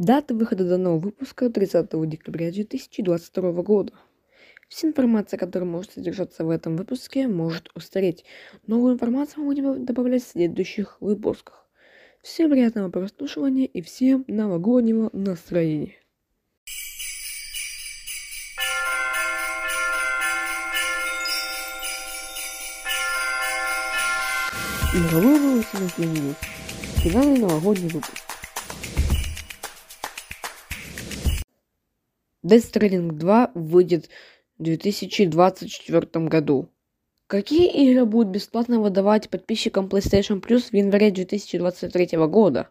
Дата выхода данного выпуска 30 декабря 2022 года. Вся информация, которая может содержаться в этом выпуске, может устареть. Новую информацию мы будем добавлять в следующих выпусках. Всем приятного прослушивания и всем новогоднего настроения. На минут. Финальный новогодний выпуск. Death Stranding 2 выйдет в 2024 году. Какие игры будут бесплатно выдавать подписчикам PlayStation Plus в январе 2023 года?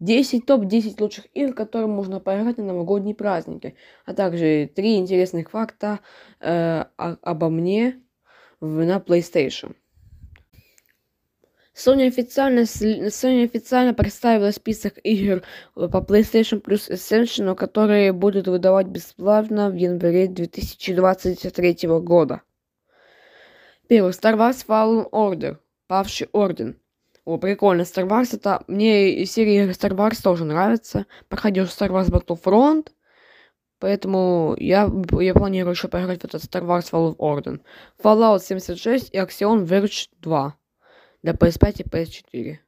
10 топ-10 лучших игр, которые можно поиграть на новогодние праздники, а также 3 интересных факта э, обо мне в, на PlayStation. Sony официально, Sony официально представила список игр по PlayStation Plus Essential, которые будут выдавать бесплатно в январе 2023 года. Первый. Star Wars Fallen Order. Павший Орден. О, прикольно. Star Wars это... Мне серия Star Wars тоже нравится. Проходил Star Wars Battlefront. Поэтому я, я планирую еще поиграть в этот Star Wars Fallen Order. Fallout 76 и Axiom Verge 2 для PS5 и PS4.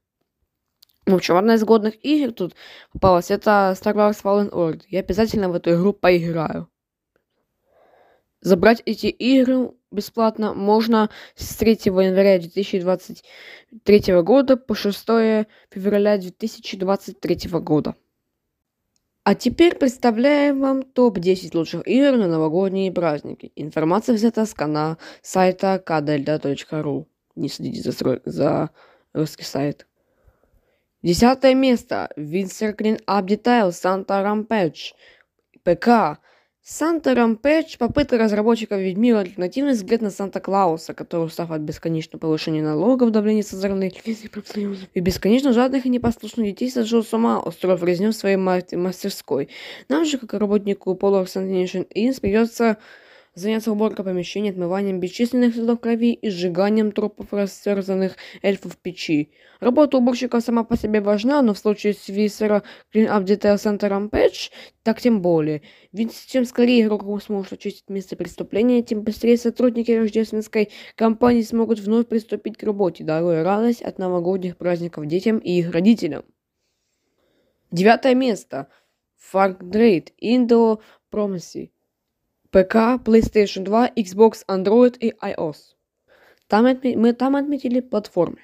В общем, одна из годных игр тут попалась, это Star Wars Fallen Order. Я обязательно в эту игру поиграю. Забрать эти игры бесплатно можно с 3 января 2023 года по 6 февраля 2023 года. А теперь представляем вам топ-10 лучших игр на новогодние праздники. Информация взята с канала сайта kdelta.ru не следите за, за русский сайт. Десятое место. Winter Clean Up Detail Santa Rampage. ПК. Санта Рампэдж – попытка разработчиков Ведьмира альтернативный взгляд на Санта-Клауса, который, устав от бесконечного повышения налогов, давления со стороны и бесконечно жадных и непослушных детей сошел с ума, устроив резню в своей мастерской. Нам же, как работнику Polar Sanitation Inns, придется заняться уборкой помещений, отмыванием бесчисленных следов крови и сжиганием трупов растерзанных эльфов в печи. Работа уборщика сама по себе важна, но в случае с Висера Clean Up Detail Center Rampage так тем более. Ведь чем скорее игрок сможет очистить место преступления, тем быстрее сотрудники рождественской компании смогут вновь приступить к работе, даруя радость от новогодних праздников детям и их родителям. Девятое место. Far Great Indo Promisey. ПК, PlayStation 2, Xbox, Android и iOS. Там мы там отметили платформы.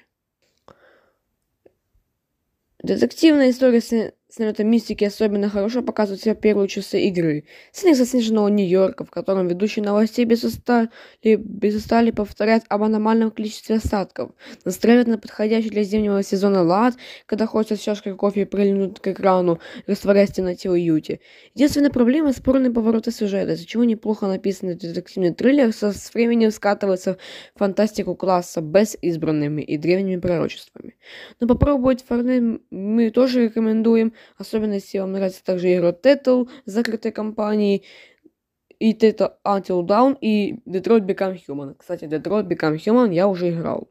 Детективная история с налетом мистики особенно хорошо показывает себя первые часы игры. Снег заснеженного Нью-Йорка, в котором ведущие новостей без устали, без устали повторяют об аномальном количестве осадков, настраивают на подходящий для зимнего сезона лад, когда хочется с чашкой кофе прильнуть к экрану, растворяясь в темноте уюте. Единственная проблема – спорные повороты сюжета, из-за чего неплохо написанный детективный триллер со с временем скатывается в фантастику класса без избранными и древними пророчествами. Но попробовать фарны мы тоже рекомендуем, Особенно если вам нравится также игра Tettle закрытой компании, и Tettle Until Dawn, и Detroit Become Human. Кстати, Detroit Become Human я уже играл.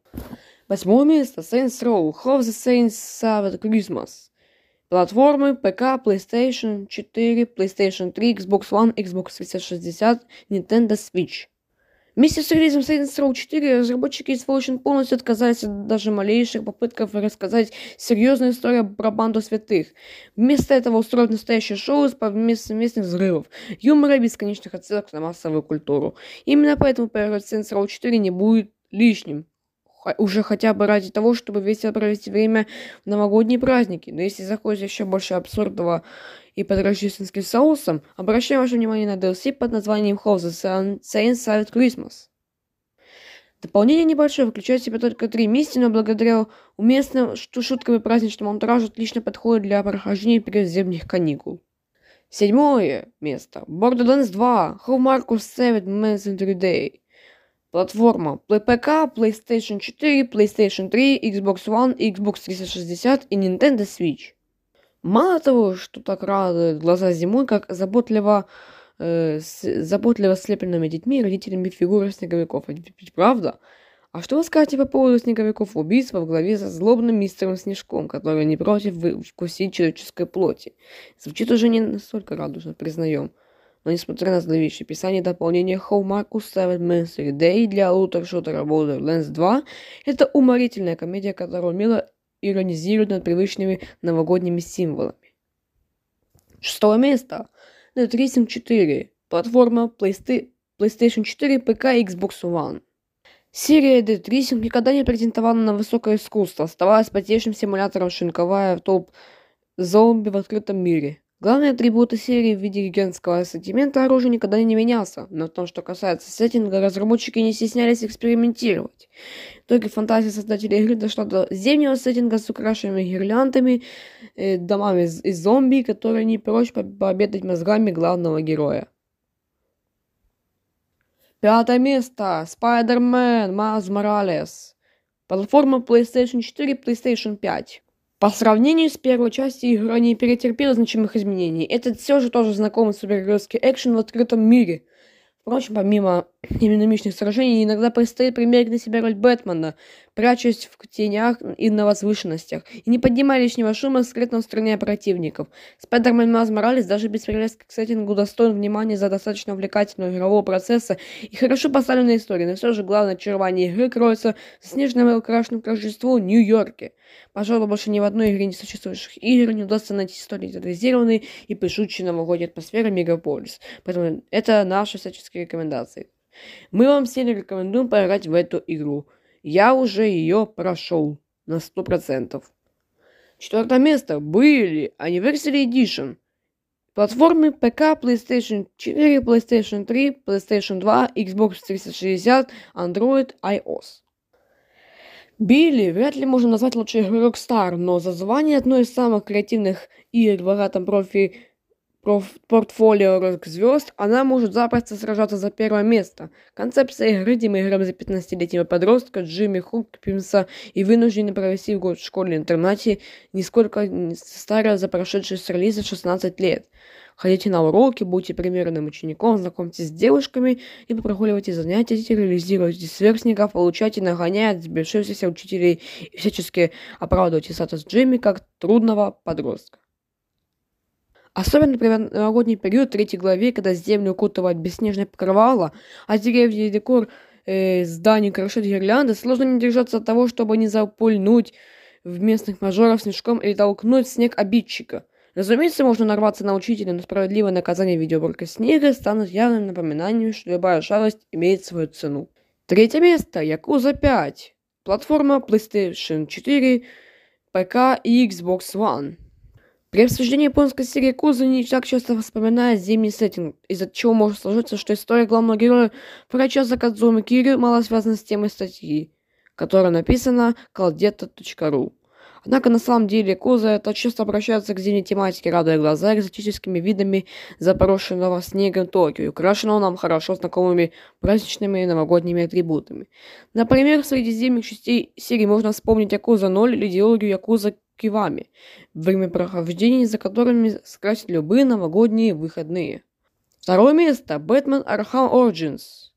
Восьмое место. Saints Row. How the Saints Saved Christmas. Платформы ПК, PlayStation 4, PlayStation 3, Xbox One, Xbox 360, Nintendo Switch. Вместе с релизом Saints Row 4 разработчики из Evolution полностью отказались от даже малейших попытков рассказать серьезную историю про банду святых. Вместо этого устроить настоящее шоу с совместных взрывов, юмора и бесконечных отсылок на массовую культуру. Именно поэтому поиграть Saints Row 4 не будет лишним уже хотя бы ради того, чтобы весело провести время в новогодние праздники. Но если захочешь еще больше абсурдного и под рождественским соусом, обращаем ваше внимание на DLC под названием How the Saints Saved Christmas. Дополнение небольшое, включает в себя только три миссии, но благодаря уместным шуткам и праздничному антуражу отлично подходит для прохождения перед зимних каникул. Седьмое место. Borderlands 2. How Marcus Saved Messenger Day. Платформа ПК, PlayStation 4, PlayStation 3, Xbox One, Xbox 360 и Nintendo Switch. Мало того, что так радует глаза зимой, как заботливо, э, с, заботливо слепленными детьми и родителями фигуры снеговиков. Правда? А что вы скажете по поводу снеговиков убийства в главе со злобным мистером Снежком, который не против вкусить человеческой плоти? Звучит уже не настолько радужно, признаем. Но несмотря на зловещее писание дополнения Hallmark ставит Mystery Day для лутер-шутера Borderlands 2, это уморительная комедия, которая умело иронизирует над привычными новогодними символами. Шестое место. Dead Racing 4. Платформа PlayStation 4, ПК и Xbox One. Серия Dead Racing никогда не претендовала на высокое искусство, оставаясь потешным симулятором шинковая в топ зомби в открытом мире. Главные атрибуты серии в виде гигантского ассортимента оружия никогда не менялся, но в том, что касается сеттинга, разработчики не стеснялись экспериментировать. В итоге фантазия создателей игры дошла до зимнего сеттинга с украшенными гирляндами, э, домами из, зомби, которые не прочь пообедать мозгами главного героя. Пятое место. Spider-Man Miles Morales. Платформа PlayStation 4 PlayStation 5. По сравнению с первой частью, игра не перетерпела значимых изменений. Это все же тоже знакомый супергеройский экшен в открытом мире – Впрочем, помимо динамичных сражений, иногда предстоит примерить на себя роль Бэтмена, прячась в тенях и на возвышенностях, и не поднимая лишнего шума, скрытно устраняя противников. Спайдермен Маз Моралес даже без привязки к сеттингу достоин внимания за достаточно увлекательного игрового процесса и хорошо поставленной истории, но все же главное очарование игры кроется в снежном и украшенном к Рождеству Нью-Йорке. Пожалуй, больше ни в одной игре не существующих игр не удастся найти истории детализированной и пышущей новогодней атмосферы Мегаполис. Поэтому это наши всяческие рекомендации. Мы вам все рекомендуем поиграть в эту игру. Я уже ее прошел на 100%. Четвертое место были Anniversary Edition. Платформы ПК, PlayStation 4, PlayStation 3, PlayStation 2, Xbox 360, Android, iOS. Билли вряд ли можно назвать лучшей игрой Rockstar, но за звание одной из самых креативных игр в богатом профи портфолио рок-звезд, она может запросто сражаться за первое место. Концепция игры, где мы играем за 15-летнего подростка Джимми Хукпинса и вынуждены провести год в школе-интернате, нисколько не старая за прошедшие с релиза 16 лет. Ходите на уроки, будьте примерным учеником, знакомьтесь с девушками, и прогуливайте занятия, терроризируйте сверстников, получайте, нагоняя сбившихся учителей и всячески оправдывайте статус Джимми как трудного подростка. Особенно, например, новогодний период, в третьей главе, когда землю укутывает бесснежное покрывало, а деревья и декор э, зданий украшают гирлянды, сложно не держаться от того, чтобы не запульнуть в местных мажоров снежком или толкнуть снег обидчика – Разумеется, можно нарваться на учителя, но справедливое наказание видеоуборка снега станут явным напоминанием, что любая шалость имеет свою цену. Третье место. Якуза 5. Платформа PlayStation 4, ПК и Xbox One. При обсуждении японской серии Якуза не так часто вспоминает зимний сеттинг, из-за чего может сложиться, что история главного героя врача Закадзумы Кирю мало связана с темой статьи, которая написана caldeta.ru. Однако на самом деле Коза часто обращается к зимней тематике, радуя глаза экзотическими видами запорошенного снегом Токио, украшенного нам хорошо знакомыми праздничными и новогодними атрибутами. Например, среди зимних частей серии можно вспомнить Якуза 0 или идеологию Якуза Кивами, время прохождения за которыми скрасят любые новогодние выходные. Второе место. Бэтмен Arkham Origins.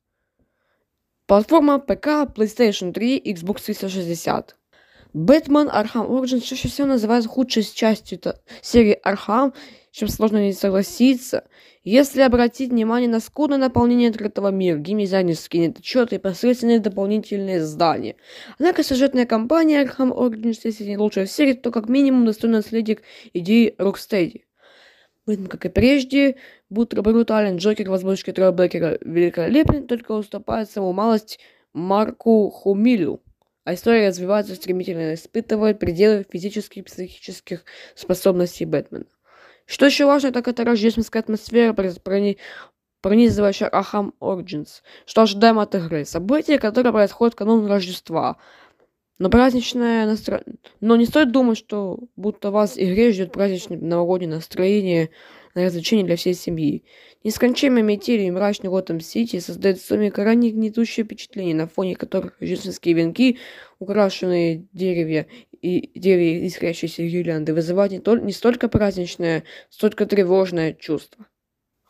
Платформа ПК, PlayStation 3, Xbox 360. Batman Arkham Origins чаще всего называют худшей частью серии Arkham, чем сложно не согласиться. Если обратить внимание на скудное наполнение открытого мира, геймдизайнерские недочеты и посредственные дополнительные задания. Однако сюжетная кампания Arkham Origins, если не лучшая в серии, то как минимум достойный наследник идеи Rocksteady. Бэтмен, как и прежде, будь брутален, Джокер в озвучке Троя Беккера великолепен, только уступает саму малость Марку Хумилю а история развивается стремительно, испытывает пределы физических и психических способностей Бэтмена. Что еще важно, так это рождественская атмосфера, пронизывающая Ахам Origins, что ожидаем от игры. События, которые происходят в канун Рождества. Но праздничное настроение... Но не стоит думать, что будто вас игре ждет праздничное новогоднее настроение, на развлечение для всей семьи. Нескончаемые метели и мрачный Готэм Сити создают в сумме крайне гнетущее впечатление, на фоне которых рождественские венки, украшенные деревья и деревья искрящиеся гирлянды, вызывают не, только, не столько праздничное, столько тревожное чувство.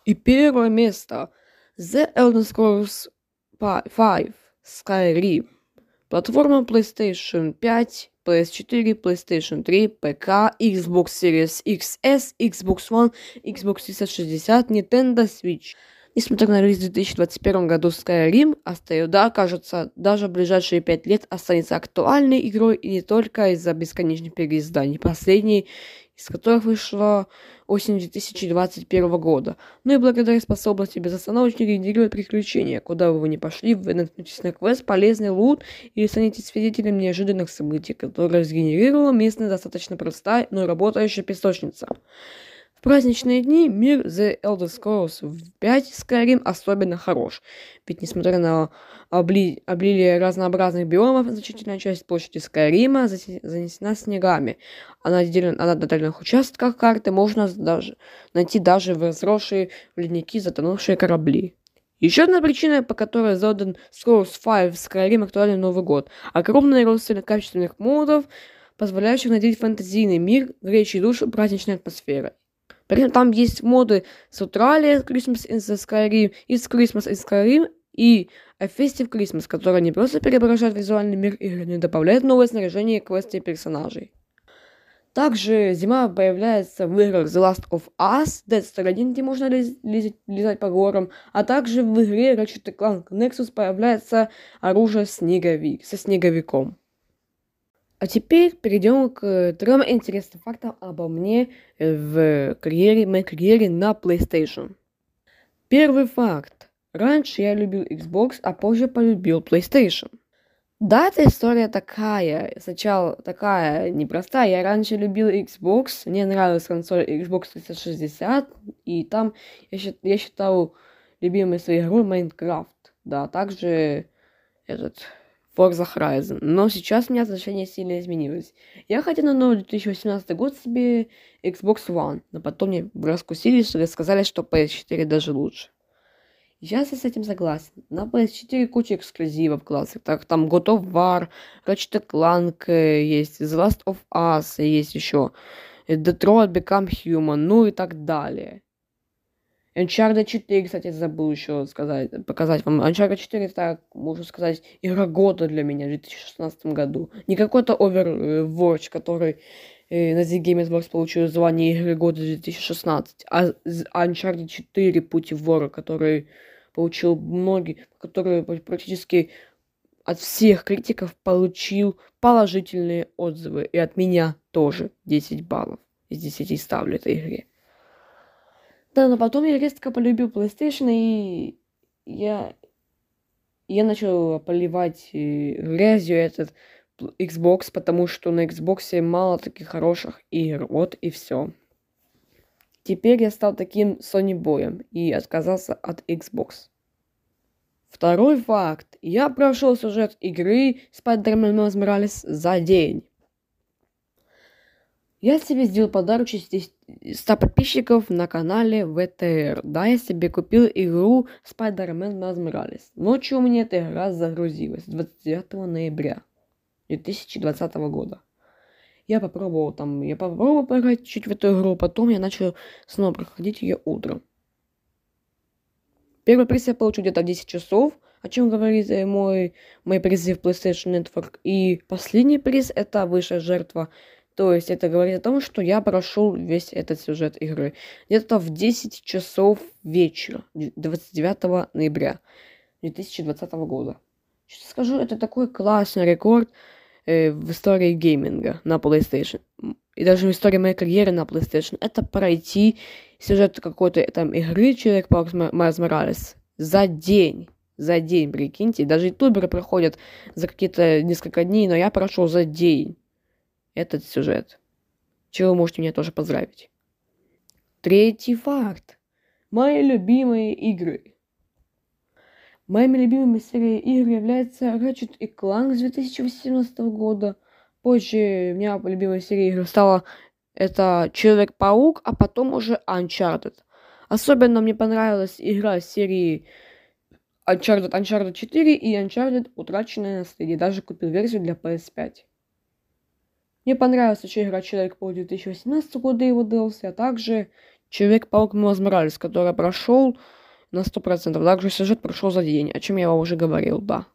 И первое место. The Elder Scrolls 5 Skyrim. Платформа PlayStation 5, PS4, PlayStation 3, ПК, Xbox Series XS, Xbox One, Xbox 360, Nintendo Switch. Несмотря на релиз в 2021 году Skyrim, остается, кажется, даже в ближайшие пять лет останется актуальной игрой и не только из-за бесконечных переизданий. Последний из которых вышла осенью 2021 года, но и благодаря способности безостановочно генерировать приключения, куда бы вы ни пошли, вы наткнетесь на квест, полезный лут или станете свидетелем неожиданных событий, которые сгенерировала местная достаточно простая, но работающая песочница. В праздничные дни мир The Elder Scrolls 5 Skyrim особенно хорош, ведь несмотря на обли... облилие разнообразных биомов, значительная часть площади Скайрима занесена снегами, а на, отдельно... а на отдельных участках карты можно даже найти даже возросшие в ледники затонувшие корабли. Еще одна причина, по которой задан Scrolls 5 в Skyrim актуален Новый год, огромный рост качественных модов, позволяющих надеть фэнтезийный мир, греющий душу праздничной атмосферой. При там есть моды с Утраlia, Christmas in the Skyrim, из Christmas in Skyrim и A Festive Christmas, которые не просто преображают визуальный мир игры, но и добавляют новое снаряжение, квесты и персонажей. Также зима появляется в играх The Last of Us, Dead Stranding, где можно лизать, лизать по горам, а также в игре Ratchet Clank Nexus появляется оружие снеговик, со снеговиком. А теперь перейдем к трем интересным фактам обо мне в карьере, моей карьере на PlayStation. Первый факт. Раньше я любил Xbox, а позже полюбил PlayStation. Да, эта история такая, сначала такая непростая. Я раньше любил Xbox, мне нравилась консоль Xbox 360, и там я, я считал любимой своей игрой Майнкрафт. Да, также этот Forza Horizon. Но сейчас у меня отношение сильно изменилось. Я хотел на новый 2018 год себе Xbox One, но потом мне раскусили, что сказали, что PS4 даже лучше. Сейчас я с этим согласен. На PS4 куча эксклюзивов классных. Так, там God of War, Ratchet Clank э, есть, The Last of Us есть еще, Detroit Become Human, ну и так далее. Uncharted 4, кстати, забыл еще сказать, показать вам. Uncharted 4, это, можно сказать, игра года для меня в 2016 году. Не какой-то Overwatch, который э, на The Game Awards получил звание игры года 2016, а Uncharted 4 Пути вора, который получил многие, который практически от всех критиков получил положительные отзывы. И от меня тоже 10 баллов из 10 ставлю этой игре. Да, но потом я резко полюбил PlayStation, и я, я начал поливать э, грязью этот Xbox, потому что на Xbox мало таких хороших игр. Вот и все. Теперь я стал таким Sony боем и отказался от Xbox. Второй факт. Я прошел сюжет игры Spider-Man Miles Morales за день. Я себе сделал подарок 100 подписчиков на канале ВТР. Да, я себе купил игру Spider-Man Miles. Ночью у меня эта игра загрузилась 29 ноября 2020 года. Я попробовал там, я попробовал поиграть чуть в эту игру, потом я начал снова проходить ее утром. Первый приз я получил где-то 10 часов, о чем говорит мой, мой призыв PlayStation Network. И последний приз это высшая жертва то есть это говорит о том, что я прошел весь этот сюжет игры. Где-то в 10 часов вечера, 29 ноября 2020 года. Сейчас скажу, это такой классный рекорд э, в истории гейминга на PlayStation. И даже в истории моей карьеры на PlayStation. Это пройти сюжет какой-то там игры Человек-паук Майлз Моралес за день. За день, прикиньте. Даже ютуберы проходят за какие-то несколько дней, но я прошел за день этот сюжет. Чего вы можете меня тоже поздравить. Третий факт. Мои любимые игры. Моими любимыми серией игр является Ratchet и Clank с 2018 года. Позже у меня любимой серией игр стала это Человек-паук, а потом уже Uncharted. Особенно мне понравилась игра серии Uncharted, Uncharted 4 и Uncharted Утраченное наследие. Даже купил версию для PS5. Мне понравилась еще игра Человек-паук 2018 года его DLC, а также Человек-паук Милз Моралес, который прошел на 100%. Также сюжет прошел за день, о чем я вам уже говорил, да.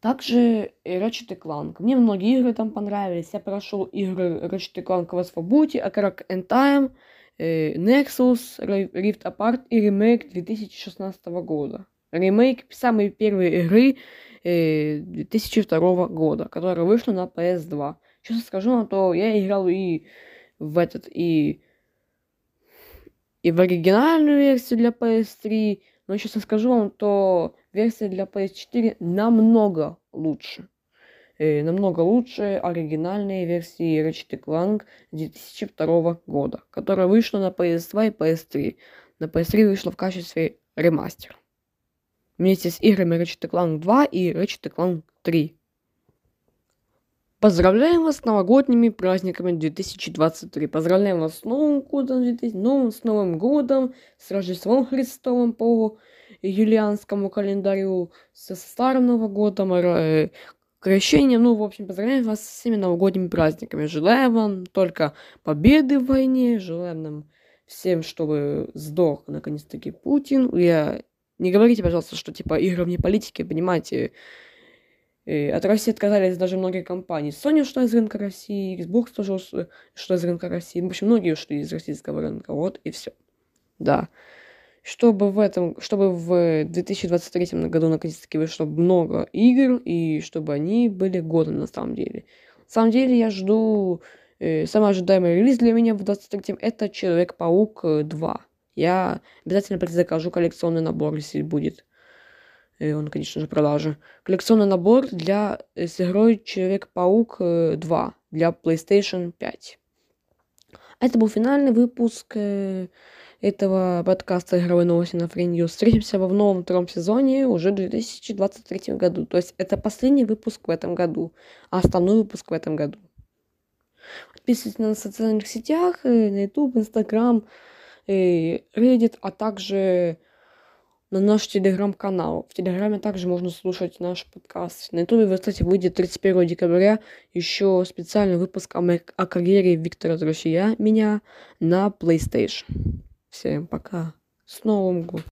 Также Ratchet Clank. Мне многие игры там понравились. Я прошел игры Ratchet Clank Rasputin, Crack and Time, э, Nexus, Rift Apart и ремейк 2016 года. Ремейк самой первой игры 2002 э, года, которая вышла на PS2. Честно скажу, на то я играл и в этот, и, и в оригинальную версию для PS3, но честно скажу вам, то версия для PS4 намного лучше. Э, намного лучше оригинальной версии Ratchet Clank 2002 года, которая вышла на PS2 и PS3. На PS3 вышла в качестве ремастер. Вместе с играми Ratchet Clank 2 и Ratchet Clank 3. Поздравляем вас с новогодними праздниками 2023. Поздравляем вас с Новым годом, 2000, новым, с Новым годом, с Рождеством Христовым по юлианскому календарю, со Старым Новым годом, э, крещением. Ну, в общем, поздравляем вас с всеми новогодними праздниками. Желаю вам только победы в войне, желаем нам всем, чтобы сдох наконец-таки Путин. Я... Не говорите, пожалуйста, что типа игры вне политики, понимаете, от России отказались даже многие компании. Sony ушла из рынка России, Xbox тоже ушла из рынка России. В общем, многие ушли из российского рынка. Вот и все. Да. Чтобы в этом, чтобы в 2023 году наконец-таки вышло много игр, и чтобы они были годны на самом деле. На самом деле я жду, э, самый ожидаемый релиз для меня в 23 это Человек-паук 2. Я обязательно предзакажу коллекционный набор, если будет. Он, конечно же, продажи. Коллекционный набор для, э, с игрой Человек-паук 2 э, для PlayStation 5. Это был финальный выпуск э, этого подкаста «Игровые новости на Free Встретимся во новом втором сезоне уже в 2023 году. То есть это последний выпуск в этом году, а основной выпуск в этом году. Подписывайтесь на социальных сетях, на YouTube, Instagram, Reddit, а также на наш телеграм-канал. В телеграме также можно слушать наш подкаст. На ютубе, кстати, выйдет 31 декабря еще специальный выпуск о, о карьере Виктора Друшия, меня, на PlayStation. Всем пока. С Новым годом.